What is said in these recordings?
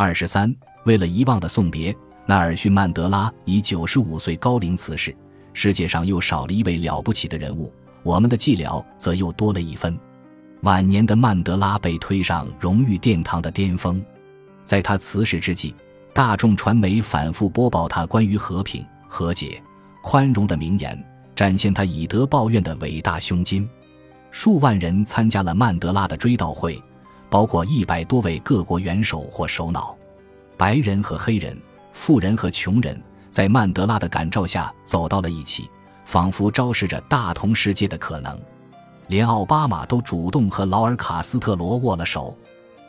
二十三，为了遗忘的送别，纳尔逊·曼德拉以九十五岁高龄辞世。世界上又少了一位了不起的人物，我们的寂寥则又多了一分。晚年的曼德拉被推上荣誉殿堂的巅峰，在他辞世之际，大众传媒反复播报他关于和平、和解、宽容的名言，展现他以德报怨的伟大胸襟。数万人参加了曼德拉的追悼会，包括一百多位各国元首或首脑，白人和黑人，富人和穷人，在曼德拉的感召下走到了一起，仿佛昭示着大同世界的可能。连奥巴马都主动和劳尔·卡斯特罗握了手。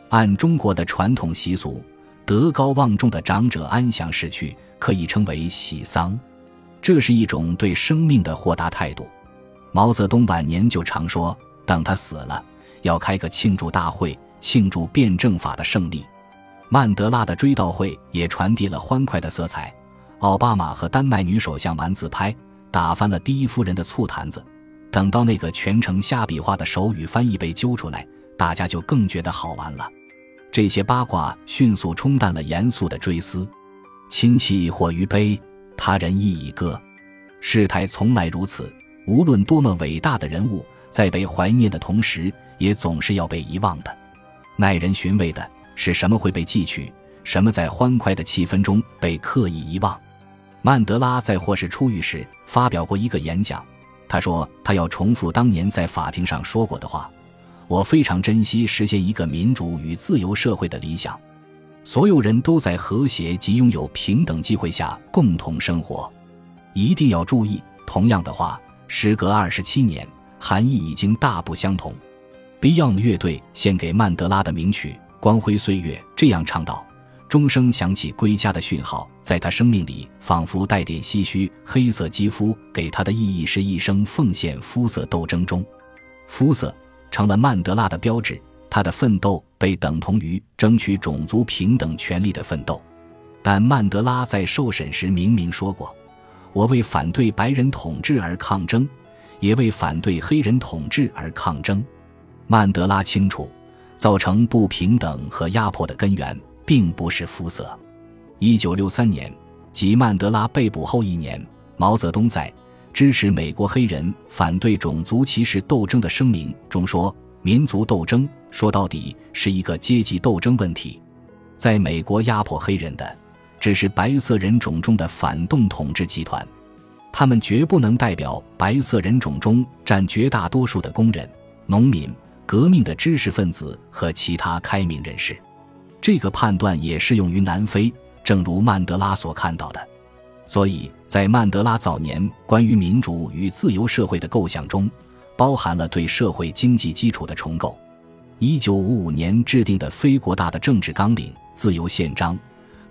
按中国的传统习俗，德高望重的长者安详逝去，可以称为喜丧。这是一种对生命的豁达态度。毛泽东晚年就常说：“等他死了，要开个庆祝大会，庆祝辩证法的胜利。”曼德拉的追悼会也传递了欢快的色彩。奥巴马和丹麦女首相玩自拍，打翻了第一夫人的醋坛子。等到那个全程瞎比划的手语翻译被揪出来，大家就更觉得好玩了。这些八卦迅速冲淡了严肃的追思。亲戚或于悲，他人亦已歌。事态从来如此。无论多么伟大的人物，在被怀念的同时，也总是要被遗忘的。耐人寻味的是，什么会被记取，什么在欢快的气氛中被刻意遗忘。曼德拉在获释出狱时发表过一个演讲。他说：“他要重复当年在法庭上说过的话。我非常珍惜实现一个民主与自由社会的理想，所有人都在和谐及拥有平等机会下共同生活。一定要注意，同样的话，时隔二十七年，含义已经大不相同。”Beyond 乐队献给曼德拉的名曲《光辉岁月》这样唱道。钟声响起，归家的讯号，在他生命里仿佛带点唏嘘。黑色肌肤给他的意义是一生奉献肤色斗争中，肤色成了曼德拉的标志。他的奋斗被等同于争取种族平等权利的奋斗。但曼德拉在受审时明明说过：“我为反对白人统治而抗争，也为反对黑人统治而抗争。”曼德拉清楚，造成不平等和压迫的根源。并不是肤色。一九六三年，即曼德拉被捕后一年，毛泽东在支持美国黑人反对种族歧视斗争的声明中说：“民族斗争说到底是一个阶级斗争问题，在美国压迫黑人的只是白色人种中的反动统治集团，他们绝不能代表白色人种中占绝大多数的工人、农民、革命的知识分子和其他开明人士。”这个判断也适用于南非，正如曼德拉所看到的。所以在曼德拉早年关于民主与自由社会的构想中，包含了对社会经济基础的重构。一九五五年制定的非国大的政治纲领《自由宪章》，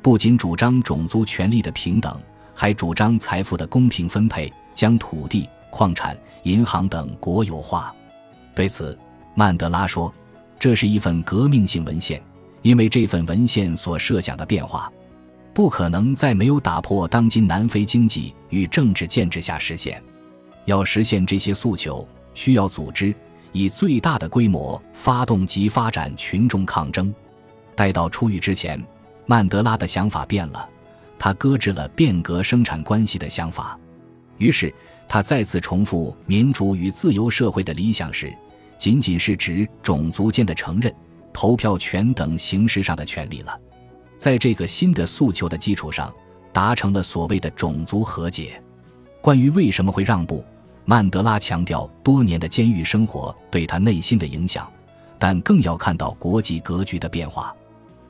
不仅主张种族权利的平等，还主张财富的公平分配，将土地、矿产、银行等国有化。对此，曼德拉说：“这是一份革命性文献。”因为这份文献所设想的变化，不可能在没有打破当今南非经济与政治建制下实现。要实现这些诉求，需要组织以最大的规模发动及发展群众抗争。待到出狱之前，曼德拉的想法变了，他搁置了变革生产关系的想法。于是，他再次重复民主与自由社会的理想时，仅仅是指种族间的承认。投票权等形式上的权利了，在这个新的诉求的基础上，达成了所谓的种族和解。关于为什么会让步，曼德拉强调多年的监狱生活对他内心的影响，但更要看到国际格局的变化。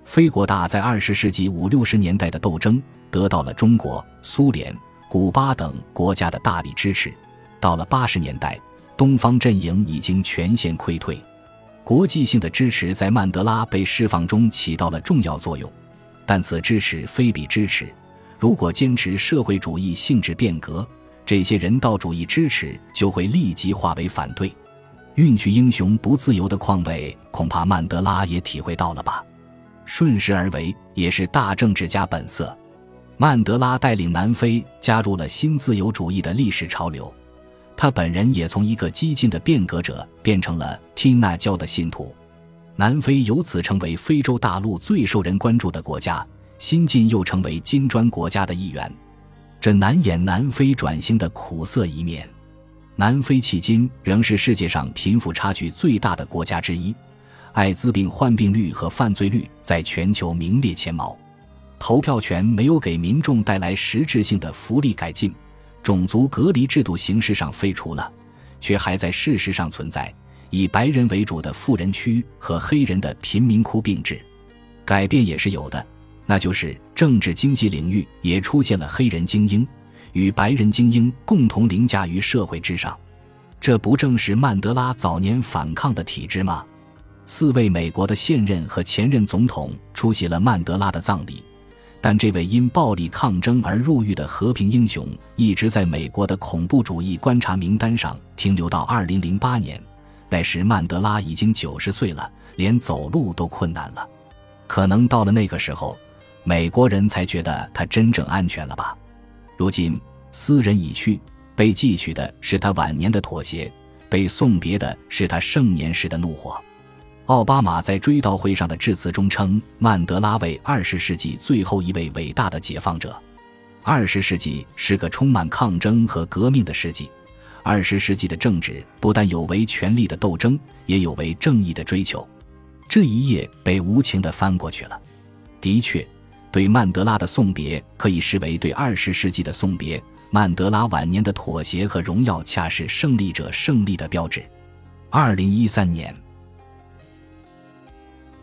非国大在二十世纪五六十年代的斗争得到了中国、苏联、古巴等国家的大力支持，到了八十年代，东方阵营已经全线溃退。国际性的支持在曼德拉被释放中起到了重要作用，但此支持非彼支持。如果坚持社会主义性质变革，这些人道主义支持就会立即化为反对。运去英雄不自由的况味，恐怕曼德拉也体会到了吧？顺势而为也是大政治家本色。曼德拉带领南非加入了新自由主义的历史潮流。他本人也从一个激进的变革者变成了缇娜教的信徒。南非由此成为非洲大陆最受人关注的国家，新晋又成为金砖国家的一员，这难掩南非转型的苦涩一面。南非迄今仍是世界上贫富差距最大的国家之一，艾滋病患病率和犯罪率在全球名列前茅。投票权没有给民众带来实质性的福利改进，种族隔离制度形式上废除了，却还在事实上存在。以白人为主的富人区和黑人的贫民窟并置，改变也是有的，那就是政治经济领域也出现了黑人精英与白人精英共同凌驾于社会之上，这不正是曼德拉早年反抗的体制吗？四位美国的现任和前任总统出席了曼德拉的葬礼，但这位因暴力抗争而入狱的和平英雄一直在美国的恐怖主义观察名单上停留到二零零八年。那时曼德拉已经九十岁了，连走路都困难了。可能到了那个时候，美国人才觉得他真正安全了吧？如今斯人已去，被记取的是他晚年的妥协，被送别的是他盛年时的怒火。奥巴马在追悼会上的致辞中称曼德拉为二十世纪最后一位伟大的解放者。二十世纪是个充满抗争和革命的世纪。二十世纪的政治不但有为权力的斗争，也有为正义的追求。这一页被无情地翻过去了。的确，对曼德拉的送别可以视为对二十世纪的送别。曼德拉晚年的妥协和荣耀，恰是胜利者胜利的标志。二零一三年，